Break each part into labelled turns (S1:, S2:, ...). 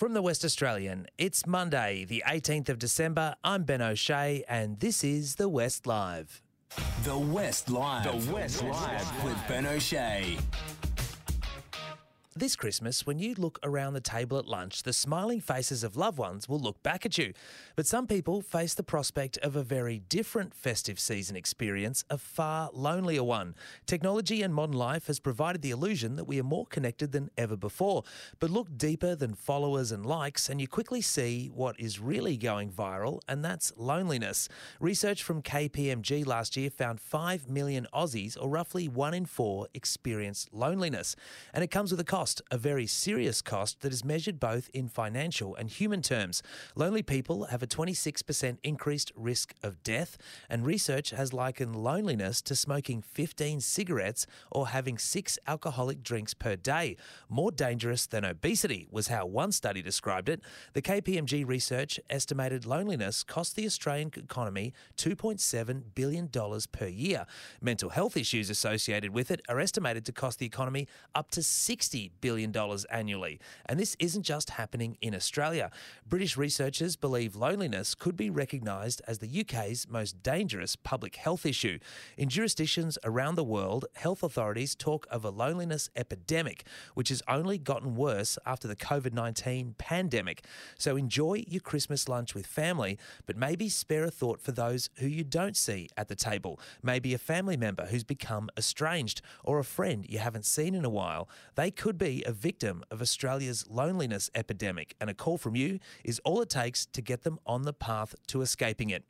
S1: From the West Australian, it's Monday, the 18th of December. I'm Ben O'Shea, and this is The West Live.
S2: The West Live. The West Live with Ben O'Shea.
S1: This Christmas, when you look around the table at lunch, the smiling faces of loved ones will look back at you. But some people face the prospect of a very different festive season experience, a far lonelier one. Technology and modern life has provided the illusion that we are more connected than ever before. But look deeper than followers and likes, and you quickly see what is really going viral, and that's loneliness. Research from KPMG last year found 5 million Aussies, or roughly one in four, experience loneliness. And it comes with a cost cost, a very serious cost that is measured both in financial and human terms. Lonely people have a 26% increased risk of death, and research has likened loneliness to smoking 15 cigarettes or having six alcoholic drinks per day. More dangerous than obesity was how one study described it. The KPMG research estimated loneliness cost the Australian economy $2.7 billion per year. Mental health issues associated with it are estimated to cost the economy up to 60 billion annually. And this isn't just happening in Australia. British researchers believe loneliness could be recognised as the UK's most dangerous public health issue. In jurisdictions around the world, health authorities talk of a loneliness epidemic, which has only gotten worse after the COVID 19 pandemic. So enjoy your Christmas lunch with family, but maybe spare a thought for those who you don't see at the table. Maybe a family member who's become estranged or a friend you haven't seen in a while. They could be a victim of Australia's loneliness epidemic, and a call from you is all it takes to get them on the path to escaping it.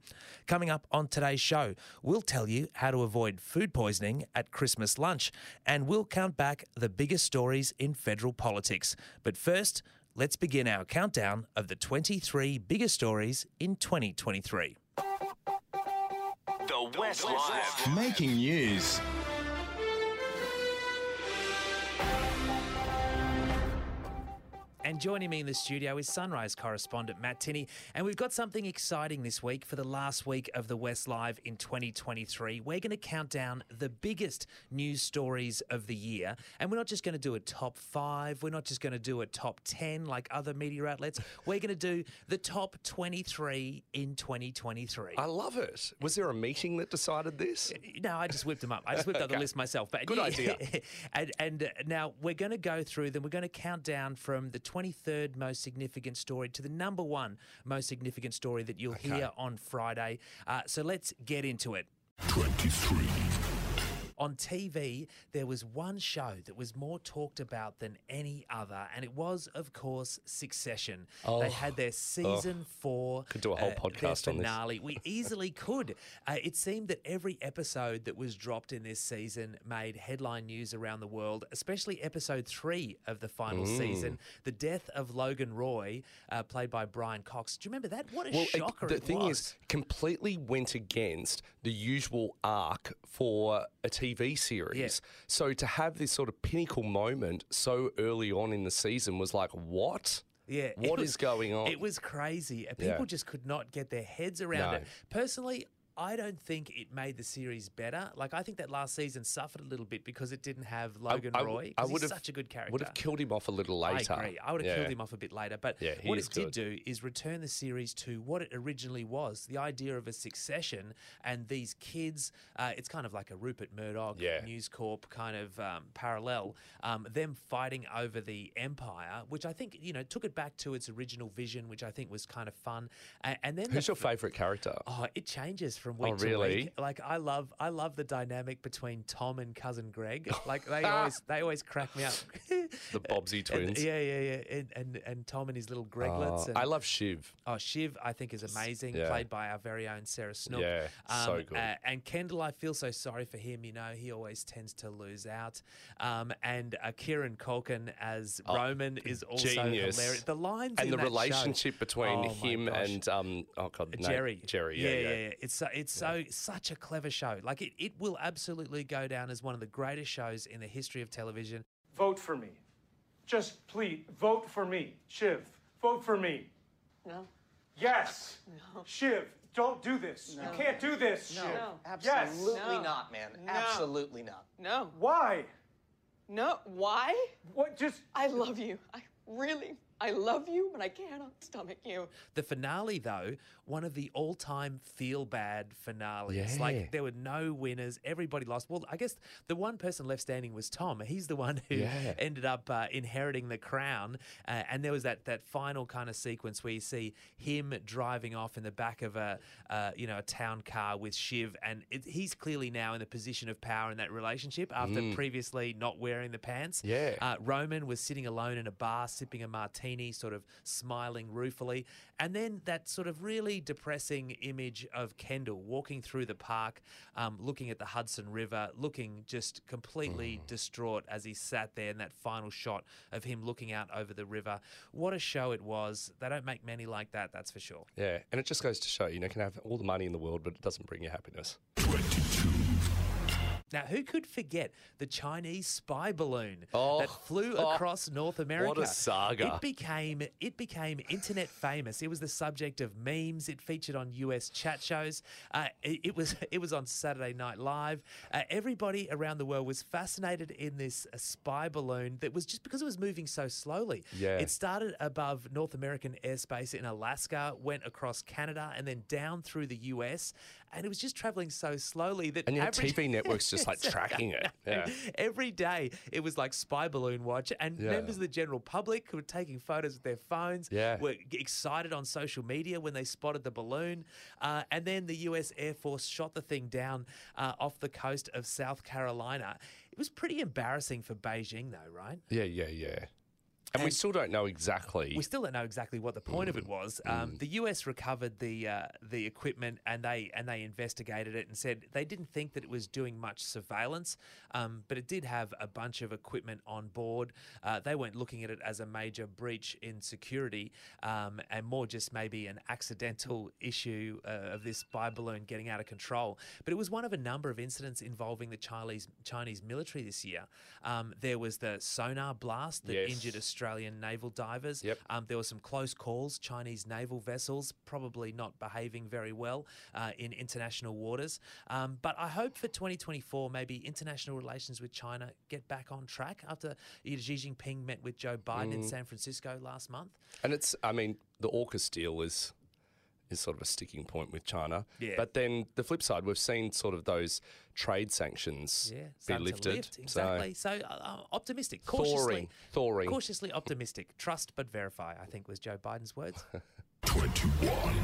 S1: Coming up on today's show, we'll tell you how to avoid food poisoning at Christmas lunch, and we'll count back the biggest stories in federal politics. But first, let's begin our countdown of the 23 biggest stories in 2023.
S2: The West Live. Making news.
S1: And joining me in the studio is Sunrise correspondent Matt Tinney. And we've got something exciting this week for the last week of the West Live in 2023. We're going to count down the biggest news stories of the year. And we're not just going to do a top five, we're not just going to do a top 10 like other media outlets. We're going to do the top 23 in 2023.
S3: I love it. Was there a meeting that decided this?
S1: No, I just whipped them up. I just whipped up the list myself. But
S3: Good idea.
S1: and and uh, now we're going to go through them. We're going to count down from the 23rd most significant story to the number one most significant story that you'll hear on Friday. Uh, so let's get into it.
S2: 23.
S1: On TV, there was one show that was more talked about than any other, and it was, of course, Succession. they had their season four.
S3: Oh. Could do a whole
S1: uh,
S3: podcast on this.
S1: finale. We easily could. Uh, it seemed that every episode that was dropped in this season made headline news around the world, especially episode three of the final
S3: Mm.
S1: season, the death of Logan Roy, uh, played by Brian Cox. Do you remember that? What a
S3: Well, it-
S1: shocker
S3: the
S1: it
S3: thing
S1: was.
S3: is, completely went against the usual arc for a TV series.
S1: Yeah.
S3: So to have this sort of pinnacle moment so early on in the season was like, what?
S1: Yeah.
S3: What
S1: it
S3: is
S1: was-
S3: going on?
S1: It was crazy. People
S3: Yeah.
S1: just could not get their heads around
S3: No.
S1: it. Personally, I don't think it made the series better. Like I think that last season suffered a little bit because it didn't have Logan
S3: I-
S1: Roy. 'cause he's such a good character.
S3: Would have killed him off a little later.
S1: I agree. I would have
S3: Yeah.
S1: killed him off a bit later. But
S3: Yeah,
S1: what it did do is return the series to what it originally was the idea of a succession and these kids. Uh, it's kind of like a Rupert Murdoch,
S3: Yeah.
S1: News Corp kind of um, parallel. Um, them fighting over the empire, which I think, you know, took it back to its original vision, which I think was kind of fun. And, and then
S3: Who's
S1: the
S3: your favourite character?
S1: Oh, it changes from week
S3: Oh,
S1: to
S3: really?
S1: week. Like I love, I love the dynamic between Tom and cousin Greg. Like they always, they always crack me up.
S3: The Bobbsey
S1: And-
S3: twins.
S1: yeah, yeah, yeah. And, and and Tom and his little Greglets.
S3: Oh,
S1: and,
S3: I love Shiv.
S1: Oh, Shiv, I think is amazing,
S3: Yeah.
S1: played by our very own Sarah Snook.
S3: Yeah, so good.
S1: uh, and Kendall, I feel so sorry for him. You know, he always tends to lose out. Um, and uh, Kieran Culkin as Roman is also
S3: Oh, Genius.
S1: hilarious. The lines
S3: And the
S1: that show-
S3: relationship between
S1: Oh,
S3: him and um oh god no,
S1: Jerry.
S3: Jerry yeah yeah,
S1: yeah. It's so, it's so such a clever show. Like it, it will absolutely go down as one of the greatest shows in the history of television.
S4: Vote for me. Just please, vote for me. Shiv, vote for me.
S5: No.
S4: Yes. No. Shiv, don't do this. No. You can't do this, Shiv.
S5: No.
S4: Yes.
S6: Absolutely
S5: No.
S6: not, man.
S5: No.
S6: Absolutely not.
S5: No.
S4: Why?
S5: No. Why?
S4: What? Just
S5: I love you. I really, I love you, but I cannot stomach you.
S1: The finale, though, one of the all time feel bad finales.
S3: Yeah.
S1: Like, there were no winners. Everybody lost. Well, I guess the one person left standing was Tom. He's the one who
S3: Yeah.
S1: ended up uh, inheriting the crown. Uh, and there was that, that final kind of sequence where you see him driving off in the back of a, uh, you know, a town car with Shiv. And it, he's clearly now in the position of power in that relationship after previously not wearing the pants.
S3: Mm. Yeah.
S1: Uh, Roman was sitting alone in a bar, sipping a martini, sort of smiling ruefully. And then that sort of really depressing image of Kendall walking through the park, um, looking at the Hudson River, looking just completely distraught as he sat there in that final shot of him looking out over the river. What a show it was. They don't make many like that, that's for sure.
S3: Yeah, and it just goes to show, you know, you can have all the money in the world, but it doesn't bring you happiness.
S1: Now, who could forget the Chinese spy balloon
S3: Oh,
S1: that flew
S3: oh,
S1: across North America?
S3: What a saga.
S1: It became it became internet famous. It was the subject of memes. It featured on US chat shows. Uh, it, it was it was on Saturday Night Live. Uh, everybody around the world was fascinated in this uh, spy balloon that was just because it was moving so slowly.
S3: Yeah.
S1: It started above North American airspace in Alaska, went across Canada, and then down through the US. And it was just traveling so slowly that
S3: And your
S1: average-
S3: TV network's just like tracking it. Yeah.
S1: Every day it was like spy balloon watch, and
S3: Yeah.
S1: members of the general public who were taking photos with their phones
S3: Yeah.
S1: were excited on social media when they spotted the balloon. Uh, and then the US Air Force shot the thing down uh, off the coast of South Carolina. It was pretty embarrassing for Beijing, though, right?
S3: Yeah, yeah, yeah. And, we still don't know exactly.
S1: We still don't know exactly what the point of it
S3: Mm.
S1: was. Um, The US recovered the uh, the equipment and they and they investigated it and said they didn't think that it was doing much surveillance, um, but it did have a bunch of equipment on board. Uh, they weren't looking at it as a major breach in security, um, and more just maybe an accidental issue uh, of this spy balloon getting out of control. But it was one of a number of incidents involving the Chinese Chinese military this year. Um, there was the sonar blast that
S3: Yes.
S1: injured Australian naval divers.
S3: Yep.
S1: Um, there were some close calls. Chinese naval vessels probably not behaving very well uh, in international waters. Um, but I hope for 2024, maybe international relations with China get back on track after Xi Jinping met with Joe Biden
S3: Mm.
S1: in San Francisco last month.
S3: And it's, I mean, the AUKUS deal is is sort of a sticking point with China.
S1: Yeah.
S3: But then the flip side, we've seen sort of those trade sanctions
S1: Yeah,
S3: be lifted.
S1: lift. Exactly. So, uh, uh, optimistic, cautiously,
S3: Thawing, thawing.
S1: cautiously optimistic. Trust but verify. I think was Joe Biden's words.
S2: 21.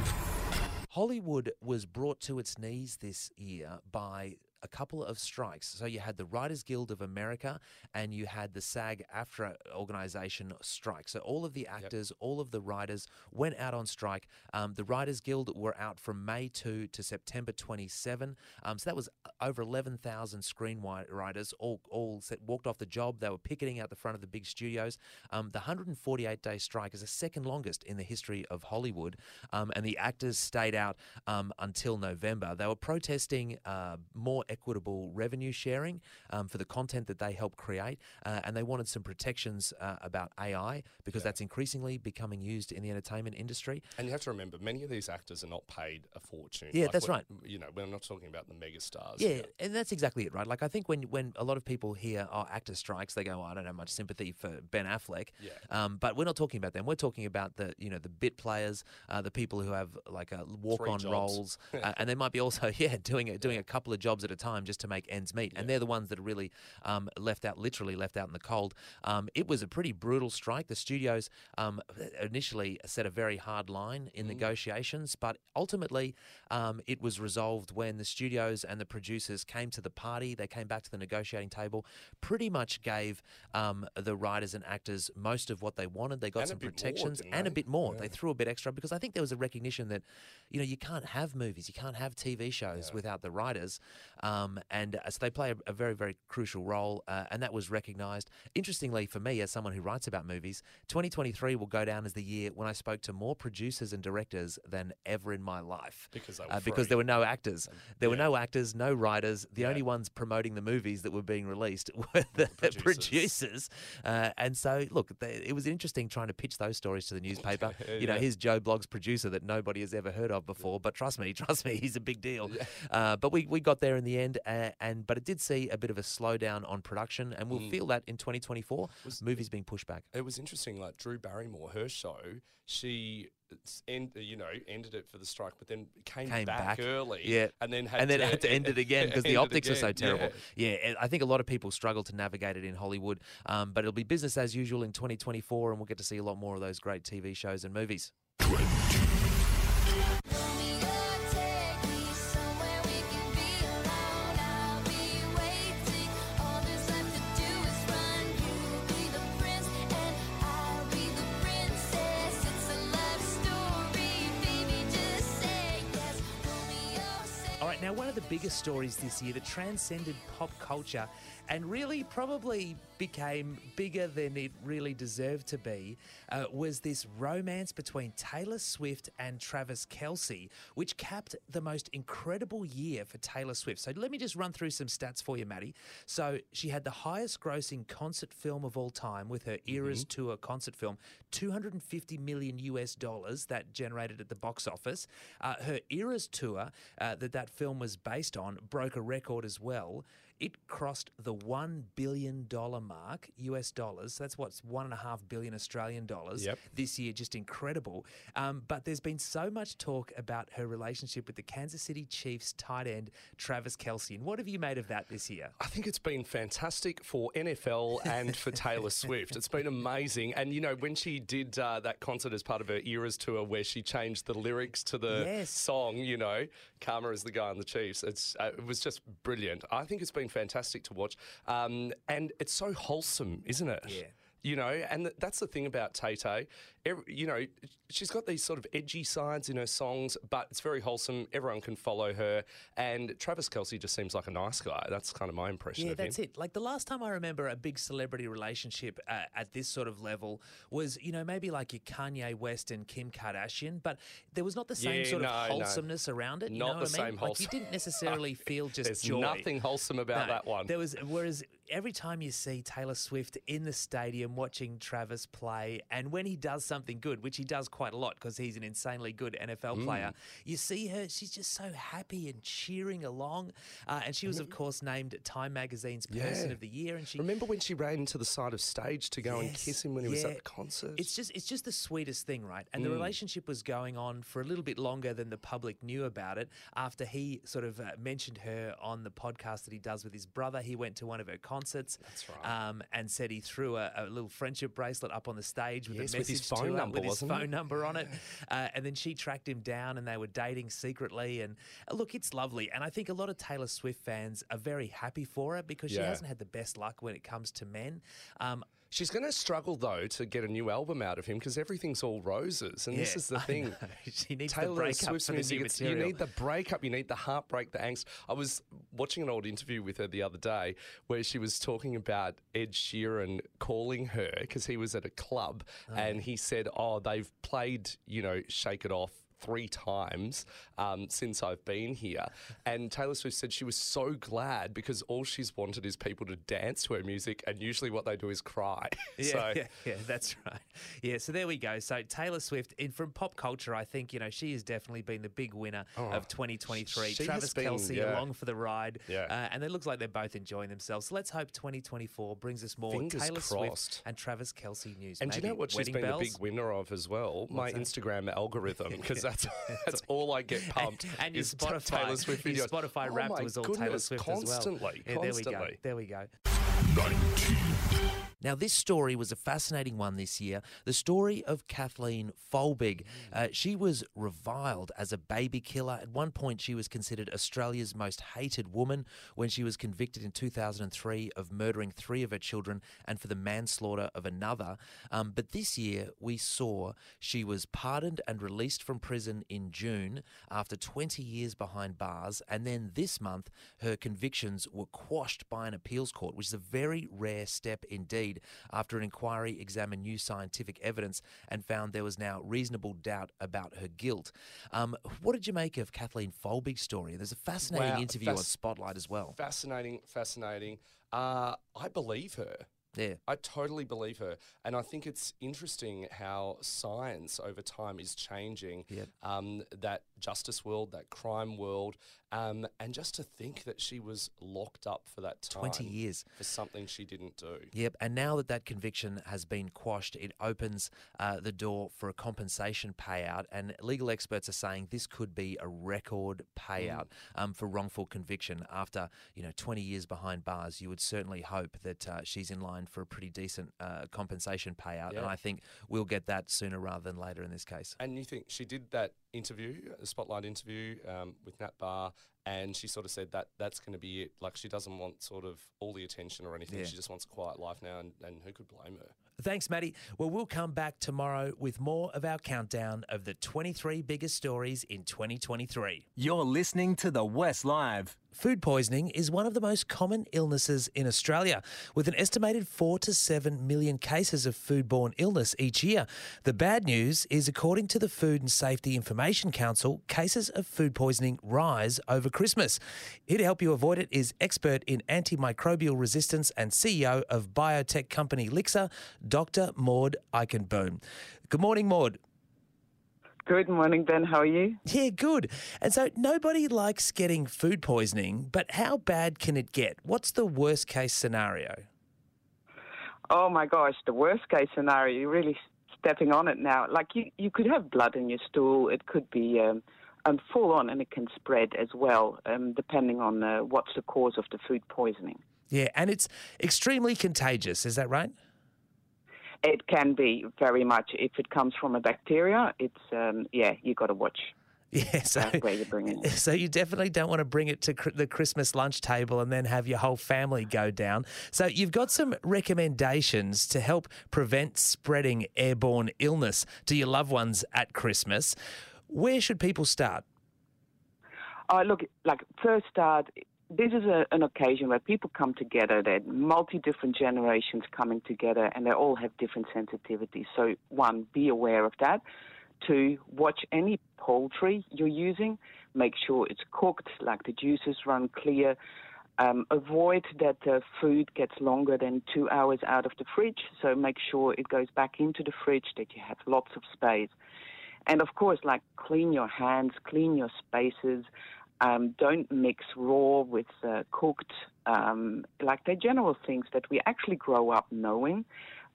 S1: Hollywood was brought to its knees this year by a couple of strikes. So you had the Writers Guild of America and you had the SAG AFTRA organization strike. So all of the actors, all of the writers went out on strike. Um, the Writers Guild were out from May 2 to September 27. Um, so that was over 11,000 screenwriters all, all set, walked off the job. They were picketing out the front of the big studios. Um, the 148 day strike is the second longest in the history of Hollywood. Um, and the actors stayed out um, until November. They were protesting uh, more equitable revenue sharing um, for the content that they help create. Uh, and they wanted some protections uh, about AI because that's increasingly becoming used in the entertainment industry.
S3: And you have to remember, many of these actors are not paid a fortune.
S1: Yeah, that's
S3: we're-
S1: right.
S3: You know, we're not talking about the megastars.
S1: Yeah, and that's exactly it, right? Like I think when when a lot of people hear oh actor strikes, they go, oh, I don't have much sympathy for Ben Affleck.
S3: Yeah.
S1: Um, but we're not talking about them. We're talking about the you know the bit players, uh, the people who have like a walk on roles, uh, and they might be also yeah doing a, doing a couple of jobs at a time just to make ends meet. And they're the ones that are really um, left out, literally left out in the cold. Um, it was a pretty brutal strike. The studios um, initially set a very hard line in negotiations, but ultimately um, it was resolved when the studios and the producers came to the party. They came back to the negotiating table, pretty much gave um, the writers and actors most of what they wanted. They got
S3: And
S1: some
S3: bit more,
S1: protections and a bit more. They threw a bit extra because I think there was a recognition that, you know, you can't have movies, you can't have TV shows without the writers. Um, and uh, so they play a, a very, very crucial role, uh, and that was recognized. Interestingly, for me, as someone who writes about movies, 2023 will go down as the year when I spoke to more producers and directors than ever in my life.
S3: Because
S1: uh, because there were no actors. There were no actors, no writers. The
S3: Yeah.
S1: only ones promoting the movies that were being released were the,
S3: producers.
S1: producers. Uh, and so, look, they, it was interesting trying to pitch those stories to the newspaper. You know,
S3: Yeah.
S1: here's Joe Blogg's producer that nobody has ever heard of before. But trust me, trust me, he's a big deal. Uh, but we, we got there in the end, uh, and but it did see a bit of a slowdown on production, and we'll feel that in 2024. movies being pushed back.
S3: It was interesting. Like Drew Barrymore, her show, she end, you know ended it for the strike, but then came,
S1: Came
S3: back,
S1: back.
S3: early.
S1: Yeah,
S3: and then had
S1: and then
S3: to,
S1: had to end it again because the optics are so terrible.
S3: Yeah.
S1: Yeah. I think a lot of people struggle to navigate it in Hollywood, um, but it'll be business as usual in 2024, and we'll get to see a lot more of those great TV shows and movies. The biggest stories this year that transcended pop culture and really probably became bigger than it really deserved to be uh, was this romance between Taylor Swift and Travis Kelce, which capped the most incredible year for Taylor Swift. So let me just run through some stats for you, Maddie. So she had the highest grossing concert film of all time with her Eras Tour concert film, 250 million US dollars that generated at the box office. Uh, her Eras Tour uh, that that film was based on broke a record as well. It crossed the $1 billion mark, US dollars. So That's what's one and a half billion Australian dollars
S3: Yep.
S1: this year. Just incredible. Um, but there's been so much talk about her relationship with the Kansas City Chiefs tight end, Travis Kelce. And what have you made of that this year?
S3: I think it's been fantastic for NFL and for Taylor Swift. It's been amazing. And, you know, when she did uh, that concert as part of her Eras tour where she changed the lyrics to the
S1: Yes.
S3: song, you know, Karma is the guy on the Chiefs, it's, uh, it was just brilliant. I think it's been fantastic to watch. Um, and it's so wholesome, isn't it?
S1: Yeah.
S3: You know, and th- that's the thing about Tay Tay. You know, she's got these sort of edgy sides in her songs, but it's very wholesome. Everyone can follow her. And Travis Kelce just seems like a nice guy. That's kind of my impression
S1: Yeah,
S3: of him.
S1: that's it. Like the last time I remember a big celebrity relationship uh, at this sort of level was, you know, maybe like your Kanye West and Kim Kardashian, but there was not the same
S3: Yeah,
S1: sort of
S3: no, no.
S1: wholesomeness around it. you
S3: Not
S1: know
S3: the
S1: what I mean?
S3: same
S1: Like you didn't necessarily feel just
S3: There's
S1: joy.
S3: nothing wholesome about
S1: No,
S3: that one.
S1: There was whereas every time you see Taylor Swift in the stadium watching Travis play, and when he does something good, which he does quite a lot because he's an insanely good NFL player, you see her. She's just so happy and cheering along. Uh, and she was, of course, named Time Magazine's Person
S3: Yeah.
S1: of the Year. And she
S3: Remember when she ran to the side of stage to go and kiss him when he was at the concert?
S1: It's just it's just the sweetest thing, right?
S3: Mm.
S1: And the relationship was going on for a little bit longer than the public knew about it. After he sort of uh, mentioned her on the podcast that he does with his brother, he went to one of her concerts.
S3: That's right.
S1: Um, and said he threw a, a little friendship bracelet up on the stage with
S3: Yes,
S1: a
S3: with
S1: message
S3: his phone
S1: to her,
S3: number,
S1: with his
S3: wasn't it?
S1: phone number on it. Uh, and then she tracked him down, and they were dating secretly. And uh, look, it's lovely. And I think a lot of Taylor Swift fans are very happy for her because she hasn't had the best luck when it comes to men. Um,
S3: She's going to struggle though to get a new album out of him because everything's all roses, and this is the thing.
S1: She needs the
S3: Taylor
S1: breakup
S3: Swift's
S1: the
S3: music.
S1: new
S3: it's- you need the breakup, you need the heartbreak, the angst. I was watching an old interview with her the other day where she was talking about Ed Sheeran calling her because he was at a club
S1: Oh.
S3: and he said, "Oh, they've played, you know, Shake It Off." Three times um, since I've been here. And Taylor Swift said she was so glad because all she's wanted is people to dance to her music, and usually what they do is cry.
S1: Yeah,
S3: so,
S1: yeah, yeah, that's right. Yeah, so there we go. So Taylor Swift, in from pop culture, I think you know she has definitely been the big winner of 2023. Travis
S3: been,
S1: Kelce
S3: yeah.
S1: along for the ride,
S3: Yeah.
S1: uh, and it looks like they're both enjoying themselves. So let's hope 2024 brings us more
S3: Fingers
S1: Taylor
S3: crossed.
S1: Swift and Travis Kelce news.
S3: And do you know what she's been
S1: bells?
S3: a big winner of as well? My
S1: that?
S3: Instagram algorithm, because that's that's all I get pumped.
S1: and your Spotify,
S3: Taylor Swift videos.
S1: your Spotify
S3: oh
S1: Wrapped
S3: my
S1: was all
S3: goodness,
S1: Taylor Swift
S3: constantly,
S1: as well. Yeah,
S3: constantly.
S1: There we go. There we go. Now, this story was a fascinating one this year. The story of Kathleen Folbig. Uh, she was reviled as a baby killer. At one point, she was considered Australia's most hated woman when she was convicted in 2003 of murdering three of her children and for the manslaughter of another. Um, but this year, we saw she was pardoned and released from prison in June after 20 years behind bars. And then this month, her convictions were quashed by an appeals court, which is a very rare step indeed, after an inquiry examined new scientific evidence and found there was now reasonable doubt about her guilt. Um, what did you make of Kathleen Folbig's story? There's a fascinating
S3: Wow,
S1: interview on Spotlight as well.
S3: Fascinating, fascinating. Uh, I believe her.
S1: Yeah.
S3: I totally believe her. And I think it's interesting how science over time is changing
S1: Yep.
S3: um, that justice world, that crime world. Um, and just to think that she was locked up for that time
S1: 20 years.
S3: for something she didn't do.
S1: Yep, and now that that conviction has been quashed, it opens uh, the door for a compensation payout. And legal experts are saying this could be a record payout um, for wrongful conviction. After you know 20 years behind bars, you would certainly hope that uh, she's in line for a pretty decent uh, compensation payout. And I think we'll get that sooner rather than later in this case.
S3: And you think she did that interview, the spotlight interview um, with Nat Barr, and she sort of said that that's going to be it. Like she doesn't want sort of all the attention or anything.
S1: Yeah.
S3: She just wants a quiet life now, and, and who could blame her?
S1: Thanks, Maddie. Well, we'll come back tomorrow with more of our countdown of the 23 biggest stories in 2023.
S2: You're listening to the West Live.
S1: Food poisoning is one of the most common illnesses in Australia, with an estimated 4 to 7 million cases of foodborne illness each year. The bad news is, according to the Food and Safety Information Council, cases of food poisoning rise over Christmas. Here to help you avoid it is expert in antimicrobial resistance and CEO of biotech company Lixa, Dr. Maud Eijkenboom. Good morning, Maud.
S6: Good morning, Ben. How are you?
S1: Yeah, good. And so nobody likes getting food poisoning, but how bad can it get? What's the worst case scenario?
S6: Oh my gosh, the worst case scenario. You're really stepping on it now. Like you, you could have blood in your stool. It could be um, um, full on, and it can spread as well, um, depending on uh, what's the cause of the food poisoning.
S1: Yeah, and it's extremely contagious, is that right?
S6: It can be very much if it comes from a bacteria. It's um, yeah, you got to watch
S1: Yeah, so
S6: where you're bringing it.
S1: so you definitely don't want to bring it to cr- the Christmas lunch table and then have your whole family go down. So you've got some recommendations to help prevent spreading airborne illness to your loved ones at Christmas. Where should people start?
S6: Oh, look, like first start. This is a, an occasion where people come together. They're multi different generations coming together, and they all have different sensitivities. So, one, be aware of that. Two, watch any poultry you're using. Make sure it's cooked, like the juices run clear. Um, avoid that the food gets longer than two hours out of the fridge. So make sure it goes back into the fridge, that you have lots of space. And of course, like clean your hands, clean your spaces. Um, don't mix raw with uh, cooked. Um, like they're general things that we actually grow up knowing,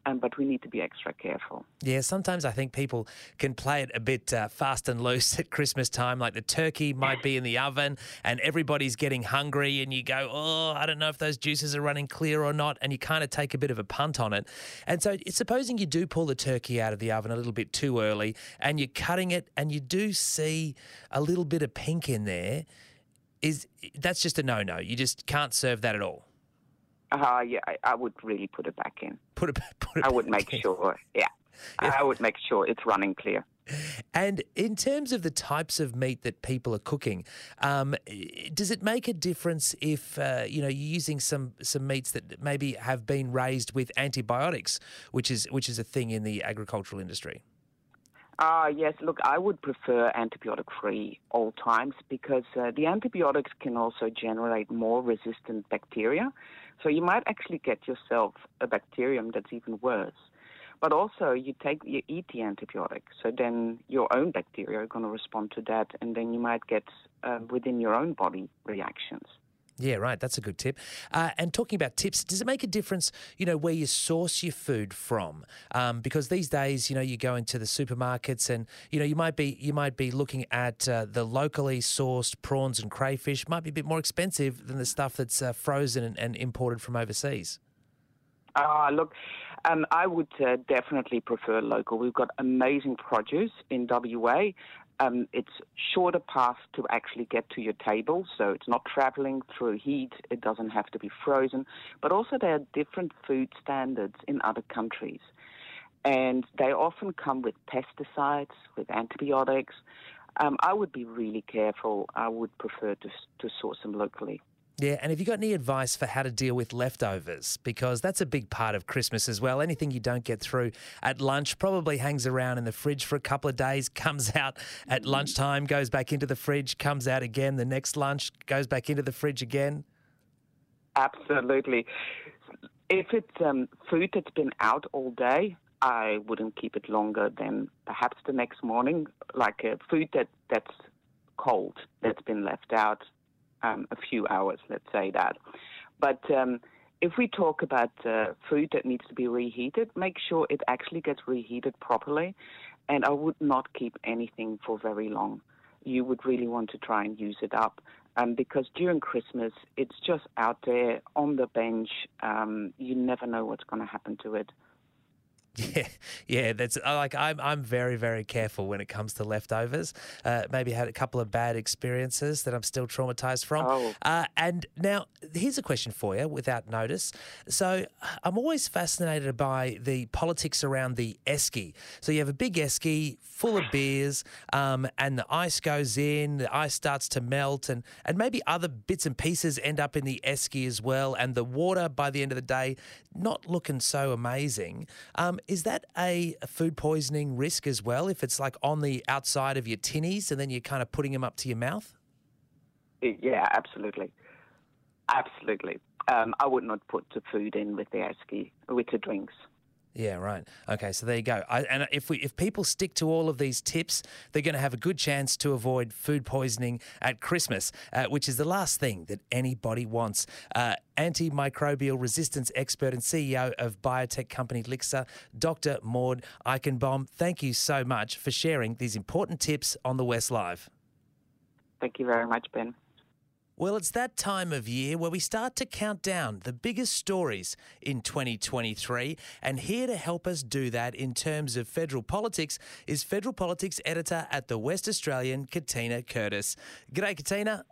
S6: um, but we need to be extra careful.
S1: Yeah, sometimes I think people can play it a bit uh, fast and loose at Christmas time. Like the turkey might be in the oven and everybody's getting hungry, and you go, Oh, I don't know if those juices are running clear or not. And you kind of take a bit of a punt on it. And so, supposing you do pull the turkey out of the oven a little bit too early and you're cutting it and you do see a little bit of pink in there, is that's just a no no. You just can't serve that at all.
S6: Uh, yeah, I, I would really put it back in.
S1: Put it, put it
S6: I would make
S1: in.
S6: sure, yeah. I would make sure it's running clear.
S1: And in terms of the types of meat that people are cooking, um, does it make a difference if uh, you know you're using some some meats that maybe have been raised with antibiotics, which is which is a thing in the agricultural industry?
S6: Ah, yes. Look, I would prefer antibiotic-free all times because uh, the antibiotics can also generate more resistant bacteria. So you might actually get yourself a bacterium that's even worse. But also, you take you eat the antibiotic, so then your own bacteria are going to respond to that, and then you might get uh, within your own body reactions.
S1: Yeah, right. That's a good tip. Uh, and talking about tips, does it make a difference, you know, where you source your food from? Um, because these days, you know, you go into the supermarkets and you know you might be you might be looking at uh, the locally sourced prawns and crayfish might be a bit more expensive than the stuff that's uh, frozen and, and imported from overseas.
S6: Ah, look, um, I would uh, definitely prefer local. We've got amazing produce in WA. Um, it's shorter path to actually get to your table, so it's not traveling through heat. It doesn't have to be frozen. But also, there are different food standards in other countries, and they often come with pesticides, with antibiotics. Um, I would be really careful. I would prefer to to source them locally.
S1: Yeah, and have you got any advice for how to deal with leftovers? Because that's a big part of Christmas as well. Anything you don't get through at lunch probably hangs around in the fridge for a couple of days, comes out at lunchtime, goes back into the fridge, comes out again. The next lunch goes back into the fridge again.
S6: Absolutely. If it's um, food that's been out all day, I wouldn't keep it longer than perhaps the next morning. Like uh, food that that's cold that's been left out um, a few hours, let's say that. But um, if we talk about uh, food that needs to be reheated, make sure it actually gets reheated properly. And I would not keep anything for very long. You would really want to try and use it up. Um, because during Christmas, it's just out there on the bench. Um, you never know what's going to happen to it.
S1: Yeah, yeah, that's uh, like I'm. I'm very, very careful when it comes to leftovers. Uh, maybe had a couple of bad experiences that I'm still traumatized from.
S6: Oh.
S1: Uh, and now here's a question for you, without notice. So I'm always fascinated by the politics around the esky. So you have a big esky full of beers, um, and the ice goes in. The ice starts to melt, and and maybe other bits and pieces end up in the esky as well. And the water by the end of the day, not looking so amazing. Um, is that a food poisoning risk as well? If it's like on the outside of your tinnies and then you're kind of putting them up to your mouth?
S6: Yeah, absolutely. Absolutely. Um, I would not put the food in with the esky, with the drinks.
S1: Yeah, right. Okay, so there you go. I, and if we if people stick to all of these tips, they're going to have a good chance to avoid food poisoning at Christmas, uh, which is the last thing that anybody wants. Uh, antimicrobial resistance expert and CEO of biotech company Lixa, Dr. Maud Eijkenboom. Thank you so much for sharing these important tips on the West Live.
S6: Thank you very much, Ben.
S1: Well, it's that time of year where we start to count down the biggest stories in 2023. And here to help us do that in terms of federal politics is federal politics editor at the West Australian, Katina Curtis. G'day, Katina.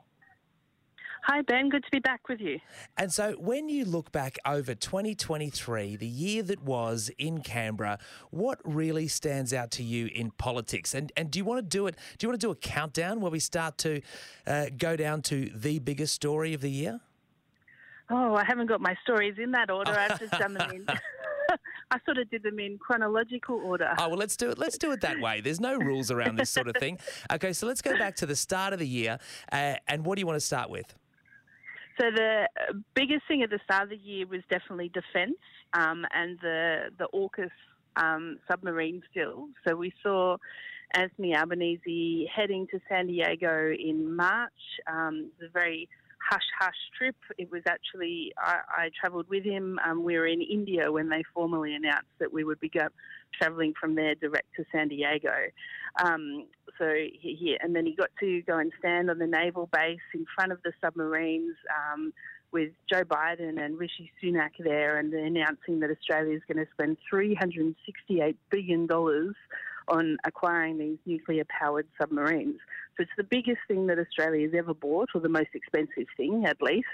S7: Hi, Ben. Good to be back with you.
S1: And so, when you look back over 2023, the year that was in Canberra, what really stands out to you in politics? And and do you want to do it? Do you want to do a countdown where we start to uh, go down to the biggest story of the year?
S7: Oh, I haven't got my stories in that order. I've just done them in. I sort of did them in chronological order.
S1: Oh well, let's do it. Let's do it that way. There's no rules around this sort of thing. Okay, so let's go back to the start of the year. Uh, and what do you want to start with?
S7: So the biggest thing at the start of the year was definitely defence um, and the the AUKUS um, submarine still. So we saw Anthony Albanese heading to San Diego in March. Um, a very hush hush trip. It was actually I, I travelled with him. Um, we were in India when they formally announced that we would be go, travelling from there direct to San Diego. Um, so he, he, and then he got to go and stand on the naval base in front of the submarines. Um, with Joe Biden and Rishi Sunak there, and announcing that Australia is going to spend $368 billion on acquiring these nuclear powered submarines. So it's the biggest thing that Australia has ever bought, or the most expensive thing at least.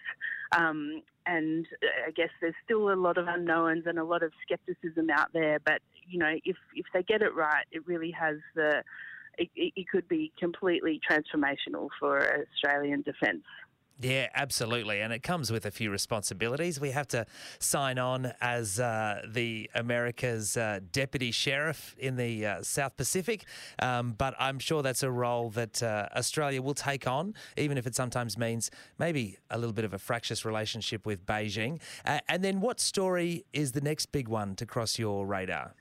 S7: Um, and I guess there's still a lot of unknowns and a lot of skepticism out there. But you know, if if they get it right, it really has the it, it could be completely transformational for Australian defence.
S1: Yeah, absolutely. And it comes with a few responsibilities. We have to sign on as uh, the America's uh, deputy sheriff in the uh, South Pacific. Um, but I'm sure that's a role that uh, Australia will take on, even if it sometimes means maybe a little bit of a fractious relationship with Beijing. Uh, and then what story is the next big one to cross your radar?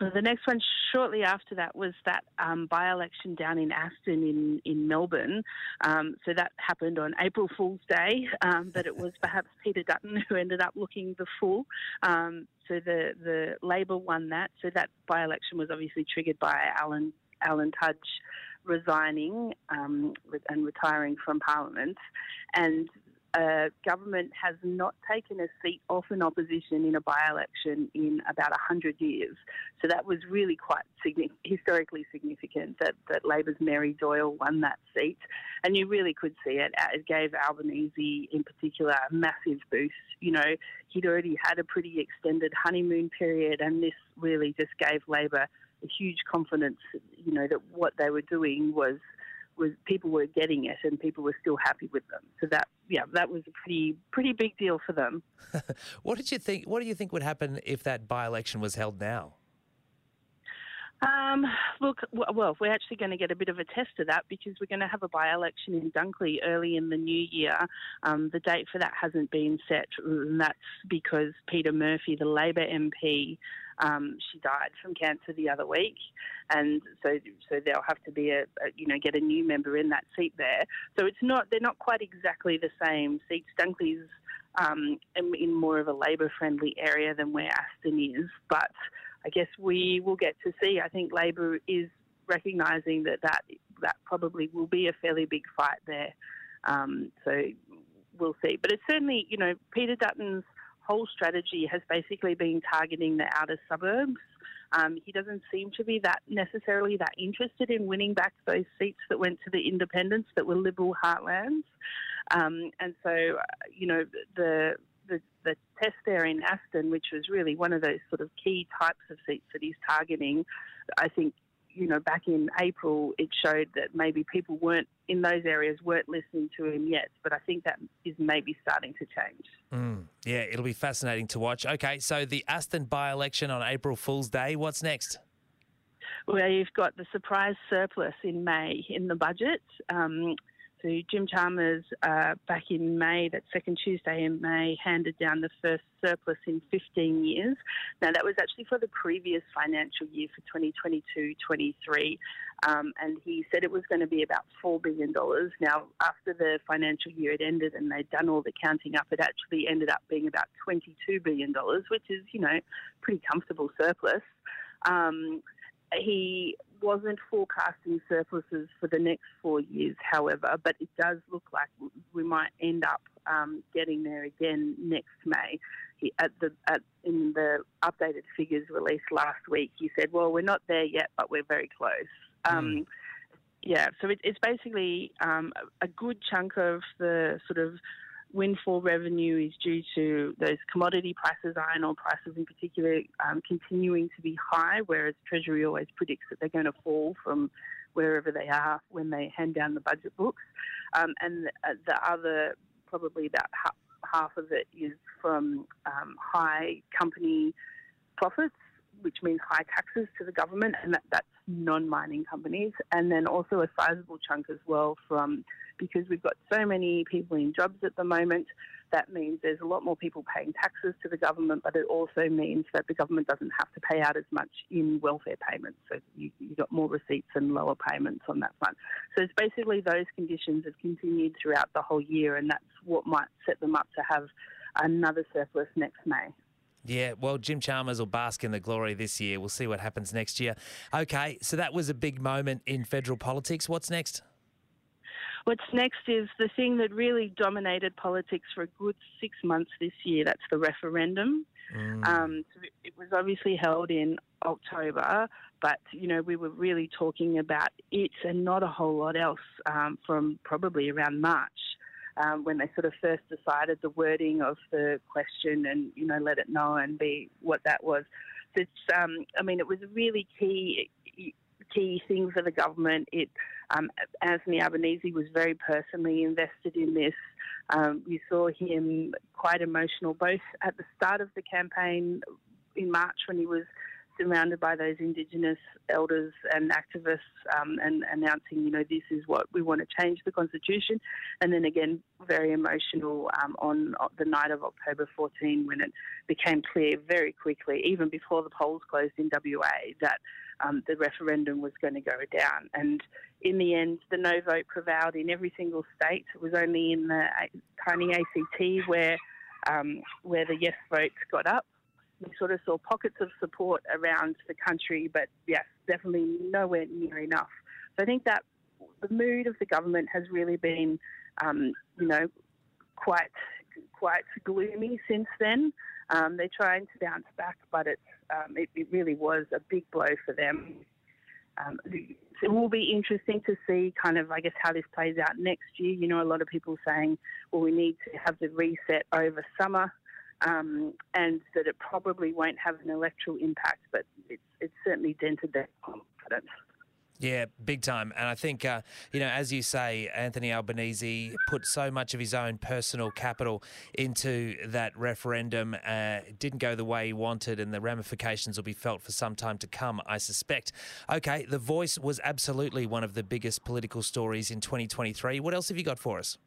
S7: The next one shortly after that was that um, by-election down in Aston in, in Melbourne. Um, so that happened on April Fool's Day, um, but it was perhaps Peter Dutton who ended up looking the fool. Um, so the, the Labor won that. So that by-election was obviously triggered by Alan Alan Tudge resigning um, and retiring from Parliament, and uh, government has not taken a seat off an opposition in a by-election in about 100 years. So that was really quite historically significant that, that Labor's Mary Doyle won that seat. And you really could see it. It gave Albanese, in particular, a massive boost. You know, he'd already had a pretty extended honeymoon period, and this really just gave Labor a huge confidence, you know, that what they were doing was – was people were getting it and people were still happy with them. So that yeah, that was a pretty pretty big deal for them.
S1: what did you think? What do you think would happen if that by election was held now?
S7: Um, look, well, we're actually going to get a bit of a test of that because we're going to have a by-election in Dunkley early in the new year. Um, the date for that hasn't been set, and that's because Peta Murphy, the Labor MP, um, she died from cancer the other week, and so so there'll have to be a, a you know get a new member in that seat there. So it's not they're not quite exactly the same seats. Dunkley's um, in, more of a Labor-friendly area than where Aston is, but I guess we will get to see. I think Labor is recognising that, that that probably will be a fairly big fight there. Um, so we'll see. But it's certainly, you know, Peter Dutton's whole strategy has basically been targeting the outer suburbs. Um, he doesn't seem to be that necessarily that interested in winning back those seats that went to the independents that were Liberal heartlands. Um, and so, uh, you know, the the, the test there in Aston, which was really one of those sort of key types of seats that he's targeting, I think you know, back in April, it showed that maybe people weren't in those areas weren't listening to him yet. But I think that is maybe starting to change.
S1: Mm, yeah, it'll be fascinating to watch. Okay, so the Aston by-election on April Fool's Day. What's next?
S7: Well, you've got the surprise surplus in May in the budget. Um, so Jim Chalmers, uh, back in May, that second Tuesday in May, handed down the first surplus in 15 years. Now that was actually for the previous financial year for 2022-23, um, and he said it was going to be about $4 billion. Now, after the financial year had ended and they'd done all the counting up, it actually ended up being about $22 billion, which is, you know, pretty comfortable surplus. Um, he wasn't forecasting surpluses for the next four years, however, but it does look like we might end up um, getting there again next May. He, at the at, in the updated figures released last week, he said, "Well, we're not there yet, but we're very close." Mm. Um, yeah, so it, it's basically um, a good chunk of the sort of windfall revenue is due to those commodity prices, iron ore prices in particular, um, continuing to be high, whereas Treasury always predicts that they're going to fall from wherever they are when they hand down the budget books. Um, and the, uh, other, probably about half, of it, is from um, high company profits which means high taxes to the government, and that, that's non-mining companies, and then also a sizable chunk as well from because we've got so many people in jobs at the moment. That means there's a lot more people paying taxes to the government, but it also means that the government doesn't have to pay out as much in welfare payments. So you, have got more receipts and lower payments on that front. So it's basically those conditions have continued throughout the whole year, and that's what might set them up to have another surplus next May.
S1: Yeah, well, Jim Chalmers will bask in the glory this year. We'll see what happens next year. Okay, so that was a big moment in federal politics. What's next?
S7: What's next is the thing that really dominated politics for a good six months this year. That's the referendum. Mm. Um, so it was obviously held in October, but you know we were really talking about it and not a whole lot else um, from probably around March um, when they sort of first decided the wording of the question and you know let it know and be what that was. So it's, um, I mean, it was really key key thing for the government. It um, Anthony Albanese was very personally invested in this. Um, you saw him quite emotional both at the start of the campaign in March when he was surrounded by those Indigenous elders and activists um, and announcing, you know, this is what we want to change the Constitution. And then again, very emotional um, on the night of October 14 when it became clear very quickly, even before the polls closed in WA, that um, the referendum was going to go down. And in the end, the no vote prevailed in every single state. It was only in the tiny ACT where um, where the yes votes got up we sort of saw pockets of support around the country, but yes, definitely nowhere near enough. So I think that the mood of the government has really been, um, you know, quite quite gloomy since then. Um, they're trying to bounce back, but it's um, it, it, really was a big blow for them. Um, it will be interesting to see kind of, I guess, how this plays out next year. You know, a lot of people saying, well, we need to have the reset over summer um, and that it probably won't have an electoral impact, but it's, it's certainly dented their confidence.
S1: Yeah, big time. And I think, uh, you know, as you say, Anthony Albanese put so much of his own personal capital into that referendum. Uh, it didn't go the way he wanted, and the ramifications will be felt for some time to come, I suspect. Okay, The Voice was absolutely one of the biggest political stories in 2023. What else have you got for us?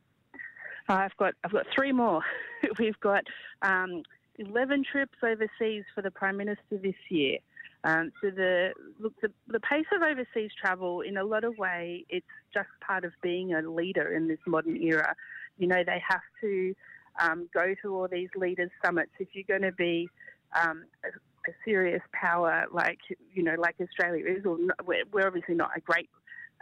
S7: I've got I've got three more. We've got um, eleven trips overseas for the Prime Minister this year. Um, so the look, the, the pace of overseas travel, in a lot of way, it's just part of being a leader in this modern era. You know, they have to um, go to all these leaders' summits if you're going to be um, a, a, serious power like you know, like Australia is. Or not, we're, we're obviously not a great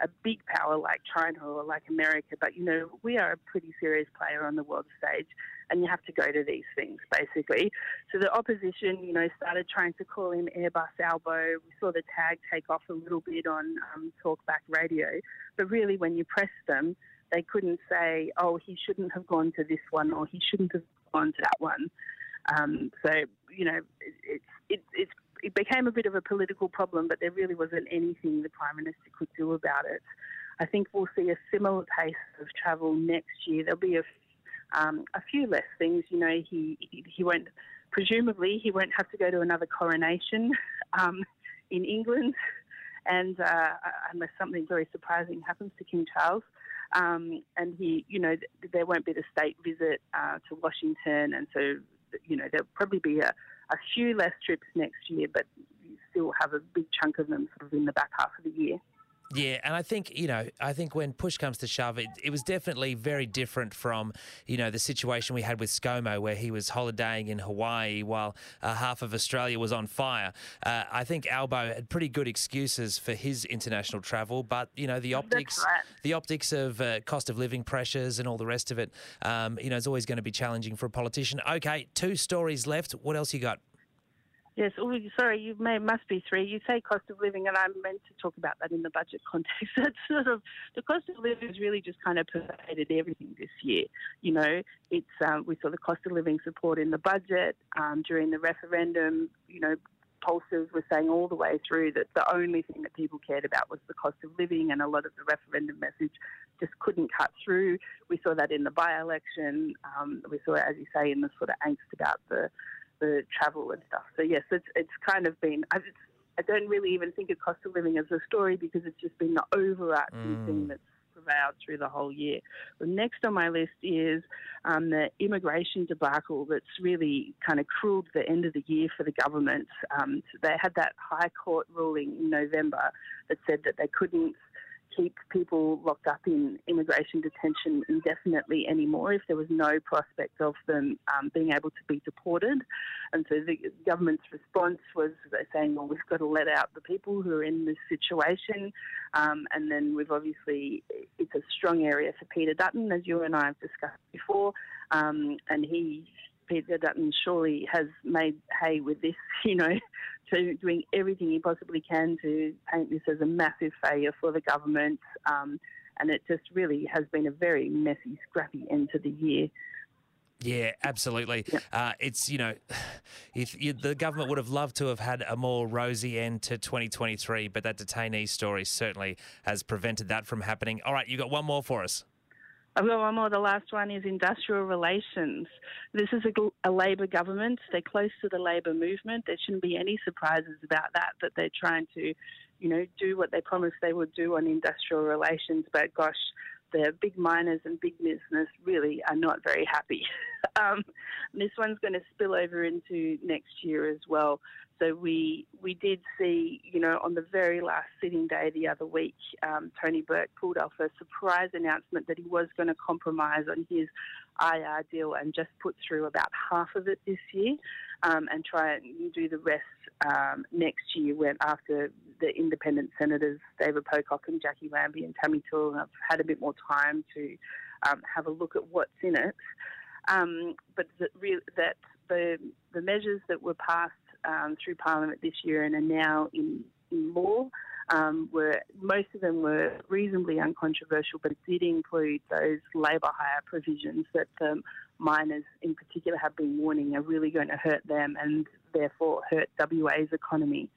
S7: a big power like China or like America, but you know, we are a pretty serious player on the world stage and you have to go to these things basically. So the opposition, you know, started trying to call him Airbus Albo. We saw the tag take off a little bit on um, Talkback Radio, but really when you press them, they couldn't say, oh, he shouldn't have gone to this one or he shouldn't have gone to that one. Um, so, you know, it's, it, it's it became a bit of a political problem, but there really wasn't anything the Prime Minister could do about it. I think we'll see a similar pace of travel next year. There'll be a, um, a few less things. You know, he, he won't, presumably, he won't have to go to another coronation um, in England, and uh, unless something very surprising happens to King Charles. Um, and he, you know, there won't be the state visit uh, to Washington, and so, you know, there'll probably be a, a few less trips next year, but you still have a big chunk of them sort of in the back half of the year.
S1: Yeah, and I think you know, I think when push comes to shove, it, it was definitely very different from you know the situation we had with ScoMo, where he was holidaying in Hawaii while uh, half of Australia was on fire. Uh, I think Albo had pretty good excuses for his international travel, but you know the optics,
S7: right.
S1: the optics of uh, cost of living pressures and all the rest of it, um, you know, is always going to be challenging for a politician. Okay, two stories left. What else you got?
S7: Yes, oh, sorry, you may must be three. You say cost of living, and I'm meant to talk about that in the budget context. That's sort of the cost of living has really just kind of pervaded everything this year. You know, it's um, we saw the cost of living support in the budget um, during the referendum. You know, pollsters were saying all the way through that the only thing that people cared about was the cost of living, and a lot of the referendum message just couldn't cut through. We saw that in the by-election. Um, we saw it, as you say, in the sort of angst about the the travel and stuff. So yes, it's it's kind of been. I, I don't really even think of cost of living as a story because it's just been the overarching mm. thing that's prevailed through the whole year. The next on my list is um, the immigration debacle that's really kind of cruelled the end of the year for the government. Um, so they had that High Court ruling in November that said that they couldn't keep people locked up in immigration detention indefinitely anymore if there was no prospect of them um, being able to be deported. And so the government's response was they're saying, well, we've got to let out the people who are in this situation. Um, and then we've obviously, it's a strong area for Peter Dutton, as you and I have discussed before. Um, and he Peter Dutton surely has made hay with this, you know, to doing everything he possibly can to paint this as a massive failure for the government. Um, and it just really has been a very messy, scrappy end to the year.
S1: Yeah, absolutely. Uh, it's you know, if you, the government would have loved to have had a more rosy end to 2023, but that detainee story certainly has prevented that from happening. All right, you got one more for us.
S7: I've got one more. The last one is industrial relations. This is a, a Labor government. They're close to the Labor movement. There shouldn't be any surprises about that, that they're trying to, you know, do what they promised they would do on industrial relations. But gosh, the big miners and big business really are not very happy. um, this one's going to spill over into next year as well. So we we did see, you know, on the very last sitting day the other week, um, Tony Burke pulled off a surprise announcement that he was going to compromise on his IR deal and just put through about half of it this year, um, and try and do the rest um, next year when after the independent senators David Pocock and Jacqui Lambie and Tammy Toole have had a bit more time to um, have a look at what's in it. Um, but that, that the the measures that were passed um, through Parliament this year and are now in, in law. Um, were most of them were reasonably uncontroversial, but it did include those labour hire provisions that um, miners in particular have been warning are really going to hurt them and therefore hurt WA's economy.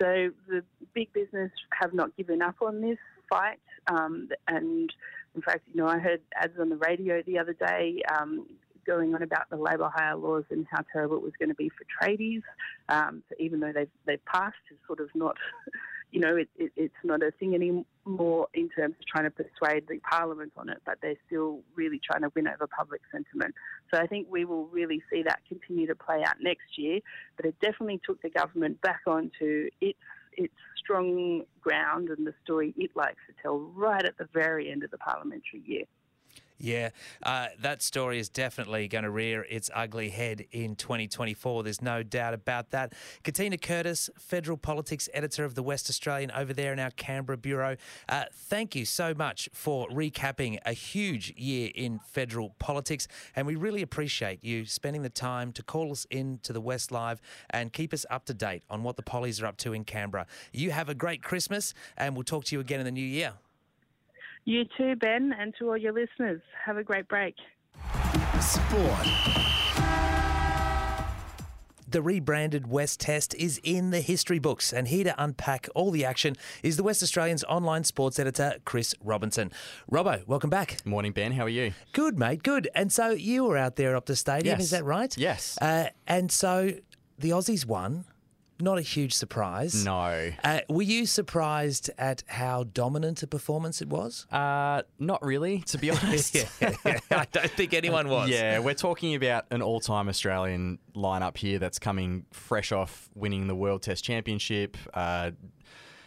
S7: So the big business have not given up on this fight, um, and in fact, you know, I heard ads on the radio the other day um, going on about the labour hire laws and how terrible it was going to be for tradies. Um, so even though they've they've passed, it's sort of not, you know, it, it, it's not a thing anymore in terms of trying to persuade the parliament on it. But they're still really trying to win over public sentiment. So I think we will really see that continue to play out next year. But it definitely took the government back onto its its strong ground and the story it likes to tell right at the very end of the parliamentary year.
S1: Yeah, uh, that story is definitely going to rear its ugly head in 2024. There's no doubt about that. Katina Curtis, Federal Politics Editor of the West Australian, over there in our Canberra Bureau. Uh, thank you so much for recapping a huge year in federal politics. And we really appreciate you spending the time to call us in to the West Live and keep us up to date on what the pollies are up to in Canberra. You have a great Christmas, and we'll talk to you again in the new year.
S7: You too, Ben, and to all your listeners. Have a great break.
S2: Sport.
S1: The rebranded West Test is in the history books, and here to unpack all the action is the West Australian's online sports editor, Chris Robinson. Robbo, welcome back.
S8: Morning, Ben. How are you?
S1: Good, mate, good. And so you were out there up the stadium,
S8: Yes.
S1: is that right?
S8: Yes.
S1: Uh, and so the Aussies won. Not a huge surprise.
S8: No.
S1: Uh, were you surprised at how dominant a performance it was?
S8: Uh, not really, to be honest.
S1: I don't think anyone was.
S8: Yeah, we're talking about an all-time Australian lineup here that's coming fresh off winning the World Test Championship, uh,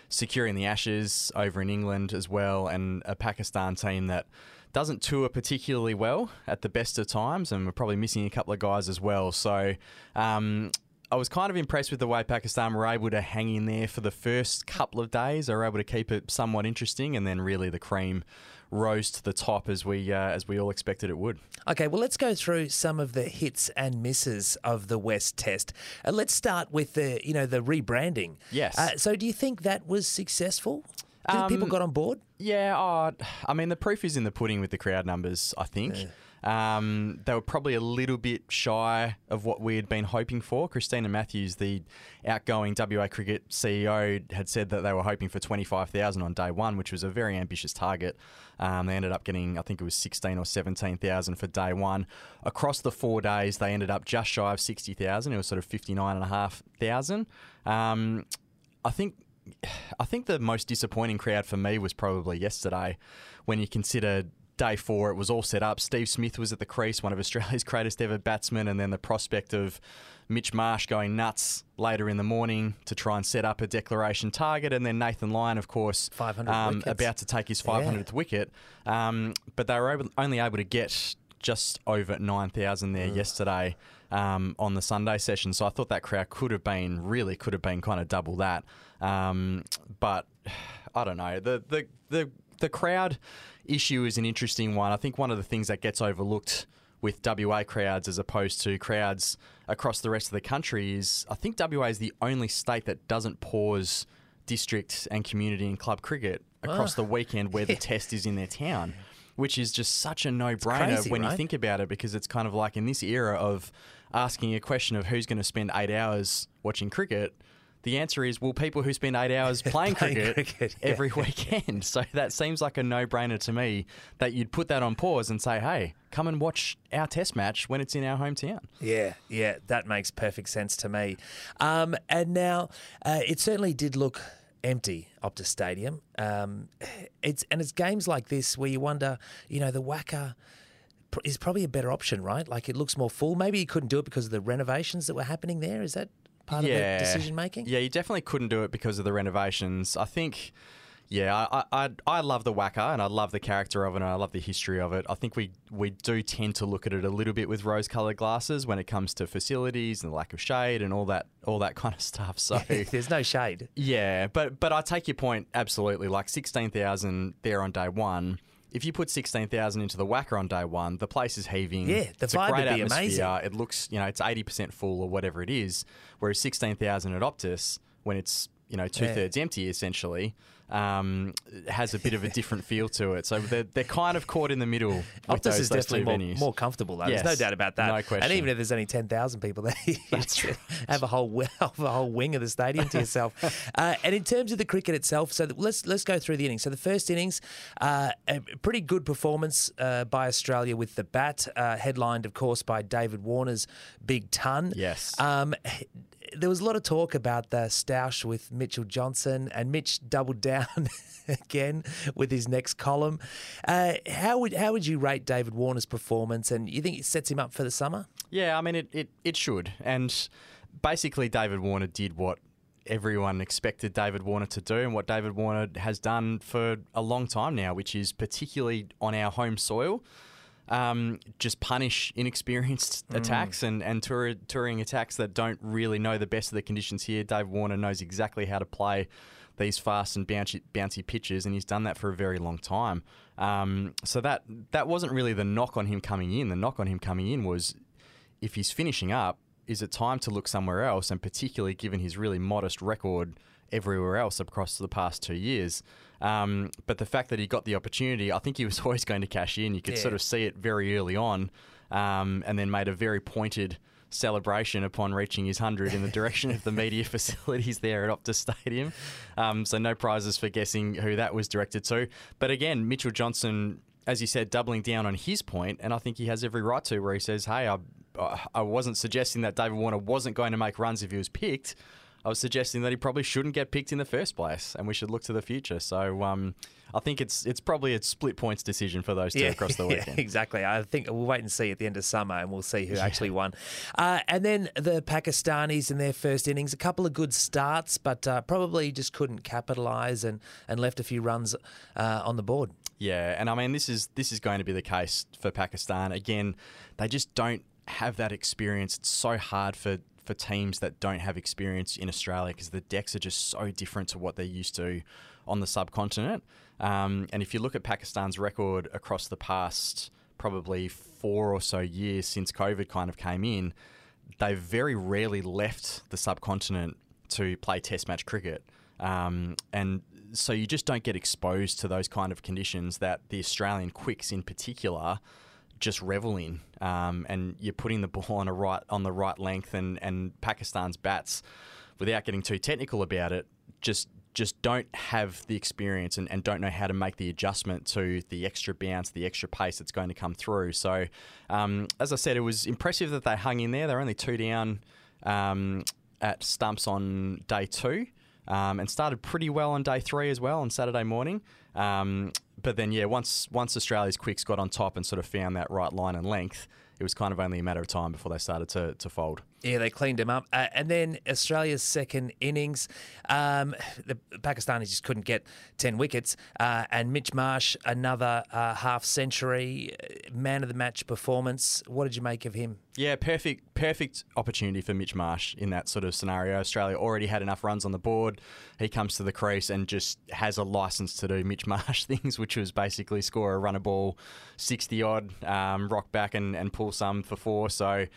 S8: securing the Ashes over in England as well, and a Pakistan team that doesn't tour particularly well at the best of times, and we're probably missing a couple of guys as well. So. Um, I was kind of impressed with the way Pakistan were able to hang in there for the first couple of days. They were able to keep it somewhat interesting, and then really the cream rose to the top as we uh, as we all expected it would.
S1: Okay, well, let's go through some of the hits and misses of the West Test. Uh, let's start with the, you know, the rebranding.
S8: Yes.
S1: Uh, so, do you think that was successful? Do you people
S8: Um,
S1: got on board?
S8: Yeah, oh, I mean the proof is in the pudding with the crowd numbers. I think um, they were probably a little bit shy of what we had been hoping for. Christina Matthews, the outgoing WA cricket CEO, had said that they were hoping for twenty five thousand on day one, which was a very ambitious target. Um, they ended up getting, I think it was sixteen or seventeen thousand for day one. Across the four days, they ended up just shy of sixty thousand. It was sort of fifty nine and a half thousand. Um, I think I think the most disappointing crowd for me was probably yesterday when you consider day four, it was all set up. Steve Smith was at the crease, one of Australia's greatest ever batsmen, and then the prospect of Mitch Marsh going nuts later in the morning to try and set up a declaration target, and then Nathan Lyon, of course, um, about to take his 500th wicket. Um, but they were able, only able to get just over 9,000 there yesterday um, on the Sunday session. So I thought that crowd could have been, really could have been kind of double that. Um, but I don't know. The, the, the, the crowd issue is an interesting one. I think one of the things that gets overlooked with WA crowds as opposed to crowds across the rest of the country is I think WA is the only state that doesn't pause district and community and club cricket across the ah. weekend where the test is in their town. Which is just such a no-brainer
S1: crazy,
S8: when you think about it, because it's kind of like in this era of asking a question of who's going to spend eight hours watching cricket. The answer is, well, people who spend eight hours playing,
S1: Playing
S8: cricket,
S1: cricket, yeah.
S8: every weekend. So that seems like a no-brainer to me that you'd put that on pause and say, hey, come and watch our test match when it's in our hometown.
S1: Yeah, yeah, that makes perfect sense to me. Um, and now, uh, it certainly did look empty, Optus Stadium. Um, it's and it's games like this where you wonder, you know, the WACA is probably a better option, right? Like it looks more full. Maybe you couldn't do it because of the renovations that were happening there. Is that part of the decision making?
S8: Yeah, you definitely couldn't do it because of the renovations. I think, yeah, I, I, I- I love the WACA and I love the character of it and I love the history of it. I think we, we do tend to look at it a little bit with rose coloured glasses when it comes to facilities and the lack of shade and all that all that kind of stuff. So
S1: There's no shade.
S8: yeah, but but I take your point absolutely. Like sixteen thousand there on day one. If you put sixteen thousand into the WACA on day one, the place is heaving.
S1: Yeah, the
S8: it's a
S1: vibe
S8: great
S1: would be
S8: atmosphere.
S1: amazing.
S8: It looks, you know, it's eighty percent full or whatever it is. Whereas sixteen thousand at Optus, when it's you know, two thirds empty essentially, um, has a bit of a different feel to it. So they're, they're kind of caught in the middle.
S1: Optus is definitely more,
S8: venues.
S1: more comfortable though. There's no doubt about that.
S8: no question.
S1: And even if there's only ten thousand people there, you have a whole have a whole wing of the stadium to yourself. uh, and in terms of the cricket itself, so let's let's go through the innings. So the first innings, uh, a pretty good performance uh, by Australia with the bat, uh, headlined of course by David Warner's big ton.
S8: Yes.
S1: Um, there was a lot of talk about the stoush with Mitchell Johnson, and Mitch doubled down again with his next column. Uh, how would how would you rate David Warner's performance, and you think it sets him up for the summer?
S8: Yeah, I mean, it, it, it should. And basically, David Warner did what everyone expected David Warner to do and what David Warner has done for a long time now, which is particularly on our home soil. Um, just punish inexperienced attacks and, and tour, touring attacks that don't really know the best of the conditions here. Dave Warner knows exactly how to play these fast and bouncy, bouncy pitches, and he's done that for a very long time. Um, so that that wasn't really the knock on him coming in. The knock on him coming in was if he's finishing up, is it time to look somewhere else? And particularly given his really modest record everywhere else across the past two years. Um, but the fact that he got the opportunity, I think he was always going to cash in. You could sort of see it very early on, um, and then made a very pointed celebration upon reaching his 100 in the direction of the media facilities there at Optus Stadium. Um, so no prizes for guessing who that was directed to. But again, Mitchell Johnson, as you said, doubling down on his point, and I think he has every right to, where he says, "Hey, I, I wasn't suggesting that David Warner wasn't going to make runs if he was picked." I was suggesting that he probably shouldn't get picked in the first place, and we should look to the future. So um, I think it's it's probably a split points decision for those two across the
S1: yeah,
S8: weekend.
S1: exactly. I think we'll wait and see at the end of summer, and we'll see who actually won. Uh, and then the Pakistanis in their first innings, a couple of good starts, but uh, probably just couldn't capitalise and, and left a few runs uh, on the board.
S8: Yeah, and I mean this is this is going to be the case for Pakistan. Again, they just don't have that experience. It's so hard for for teams that don't have experience in Australia because the decks are just so different to what they're used to on the subcontinent. Um, and if you look at Pakistan's record across the past probably four or so years since COVID kind of came in, they've very rarely left the subcontinent to play Test match cricket. Um, and so you just don't get exposed to those kind of conditions that the Australian quicks in particular just revel in. Um, and you're putting the ball on a right on the right length, and and Pakistan's bats, without getting too technical about it, just just don't have the experience and, and don't know how to make the adjustment to the extra bounce, the extra pace that's going to come through. So, um, as I said, it was impressive that they hung in there. They're only two down um, at stumps on day two. Um, and started pretty well on day three as well on Saturday morning. Um, but then, yeah, once once Australia's quicks got on top and sort of found that right line and length, it was kind of only a matter of time before they started to, to fold.
S1: Yeah, they cleaned him up. Uh, and then Australia's second innings, um, the Pakistanis just couldn't get 10 wickets. Uh, and Mitch Marsh, another uh, half century, uh, man of the match performance. What did you make of him?
S8: Yeah, perfect, perfect opportunity for Mitch Marsh in that sort of scenario. Australia already had enough runs on the board. He comes to the crease and just has a license to do Mitch Marsh things, which was basically score a run a ball, sixty odd, um, rock back and, and pull some for four. So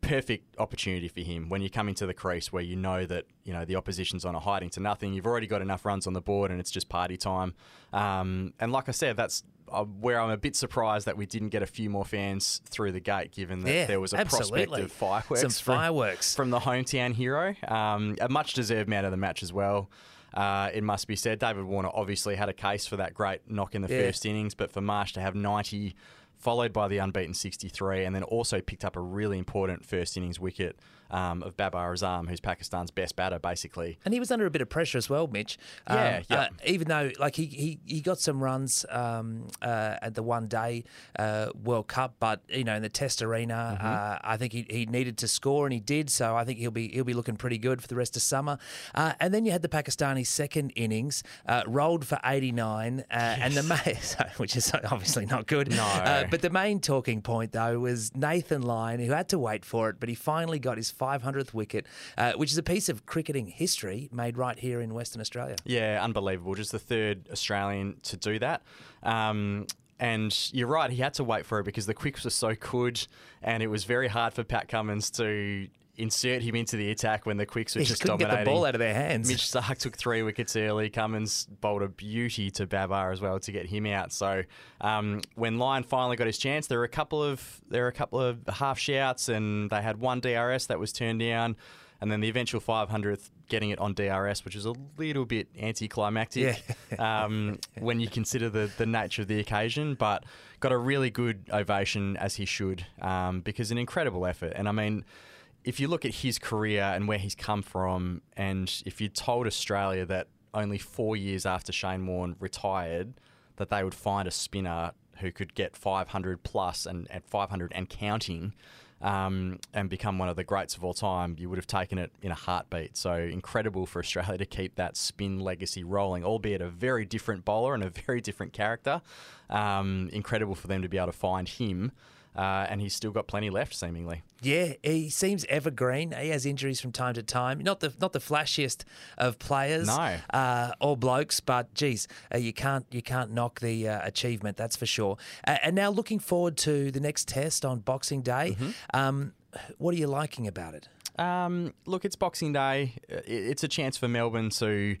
S8: perfect opportunity for him when you come into the crease where you know that you know the opposition's on a hiding to nothing. You've already got enough runs on the board and it's just party time. Um, and like I said, that's uh, where I'm a bit surprised that we didn't get a few more fans through the gate, given that
S1: Yeah,
S8: there was a
S1: absolutely.
S8: prospect of fireworks.
S1: Some
S8: from-
S1: fireworks.
S8: from the hometown hero. Um, a much deserved man of the match as well. Uh, it must be said. David Warner obviously had a case for that great knock in the
S1: Yeah.
S8: first innings, but for Marsh to have 90, followed by the unbeaten 63, and then also picked up a really important first innings wicket um, of Babar Azam, who's Pakistan's best batter, basically.
S1: And he was under a bit of pressure as well, Mitch. Um,
S8: Yeah, yeah.
S1: uh, even though, like, he, he, he got some runs um, uh, at the one day uh, World Cup, but you know, in the Test arena,
S8: Mm-hmm.
S1: uh, I think he, he needed to score, and he did. So I think he'll be he'll be looking pretty good for the rest of summer. Uh, and then you had the Pakistani second innings, uh, rolled for 89, uh, and the main, so, which is obviously not good.
S8: No.
S1: Uh, but the main talking point though was Nathan Lyon, who had to wait for it, but he finally got his 500th wicket, uh, which is a piece of cricketing history made right here in Western Australia.
S8: Yeah, unbelievable. Just the third Australian to do that. Um, and you're right, he had to wait for it because the quicks were so good, and it was very hard for Pat Cummins to insert him into the attack when the Quicks were
S1: He
S8: just
S1: couldn't get the ball out of their hands.
S8: Mitch Starc took three wickets early. Cummins bowled a beauty to Babar as well to get him out. So um, when Lyon finally got his chance, there were a couple of there were a couple of half shouts, and they had one DRS that was turned down, and then the eventual 500th getting it on DRS, which is a little bit anticlimactic um, when you consider the the nature of the occasion, but got a really good ovation as he should um, because an incredible effort, and I mean if you look at his career and where he's come from, and if you told Australia that only four years after Shane Warne retired, that they would find a spinner who could get 500 plus and at 500 and counting, um, and become one of the greats of all time, you would have taken it in a heartbeat. So incredible for Australia to keep that spin legacy rolling, albeit a very different bowler and a very different character. Um, incredible for them to be able to find him. Uh, and he's still got plenty left, seemingly.
S1: Yeah, he seems evergreen. He has injuries from time to time. Not the not the flashiest of players,
S8: No.
S1: uh, or blokes, but geez, uh, you can't you can't knock the uh, achievement. That's for sure. Uh, and now looking forward to the next test on Boxing Day. Um, what are you liking about it?
S8: Um, look, it's Boxing Day. It's a chance for Melbourne to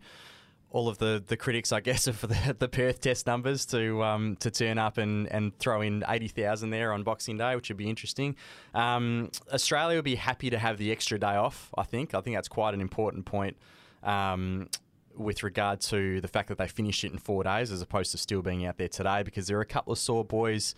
S8: all of the, the critics, I guess, of the, the Perth Test numbers to um, to turn up and, and throw in eighty thousand there on Boxing Day, which would be interesting. Um, Australia would be happy to have the extra day off. I think. I think that's quite an important point. Um, with regard to the fact that they finished it in four days as opposed to still being out there today, because there are a couple of sore boys.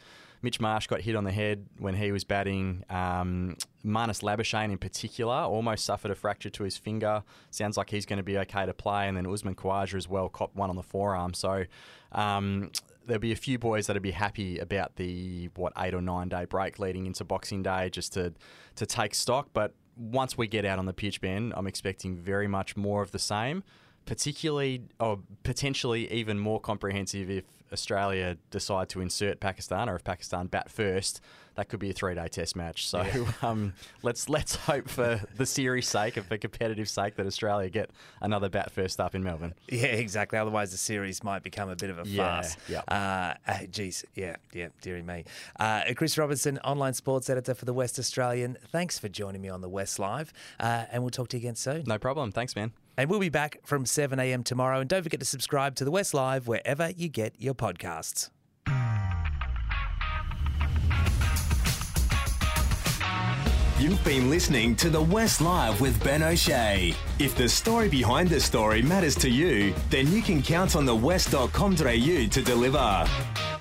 S8: Mitch Marsh got hit on the head when he was batting. Um, Marnus Labuschagne, in particular, almost suffered a fracture to his finger. Sounds like he's going to be okay to play. And then Usman Khawaja as well, copped one on the forearm. So um, there'll be a few boys that'll be happy about the what eight or nine day break leading into Boxing Day, just to to take stock. But once we get out on the pitch, Ben, I'm expecting very much more of the same particularly or potentially even more comprehensive if Australia decide to insert Pakistan or if Pakistan bat first. That could be a three-day Test match. So um, let's let's hope for the series' sake and for competitive sake that Australia get another bat first up in Melbourne.
S1: Yeah, exactly. Otherwise, the series might become a bit of a
S8: Yeah,
S1: farce.
S8: yeah.
S1: Uh, uh, geez, yeah, yeah, dearie me. Uh, Chris Robinson, online sports editor for the West Australian. Thanks for joining me on the West Live, uh, and we'll talk to you again soon.
S8: No problem. Thanks, man.
S1: And we'll be back from 7 a.m. tomorrow. And don't forget to subscribe to the West Live wherever you get your podcasts.
S2: You've been listening to The West Live with Ben O'Shea. If the story behind the story matters to you, then you can count on the west.com.au to deliver.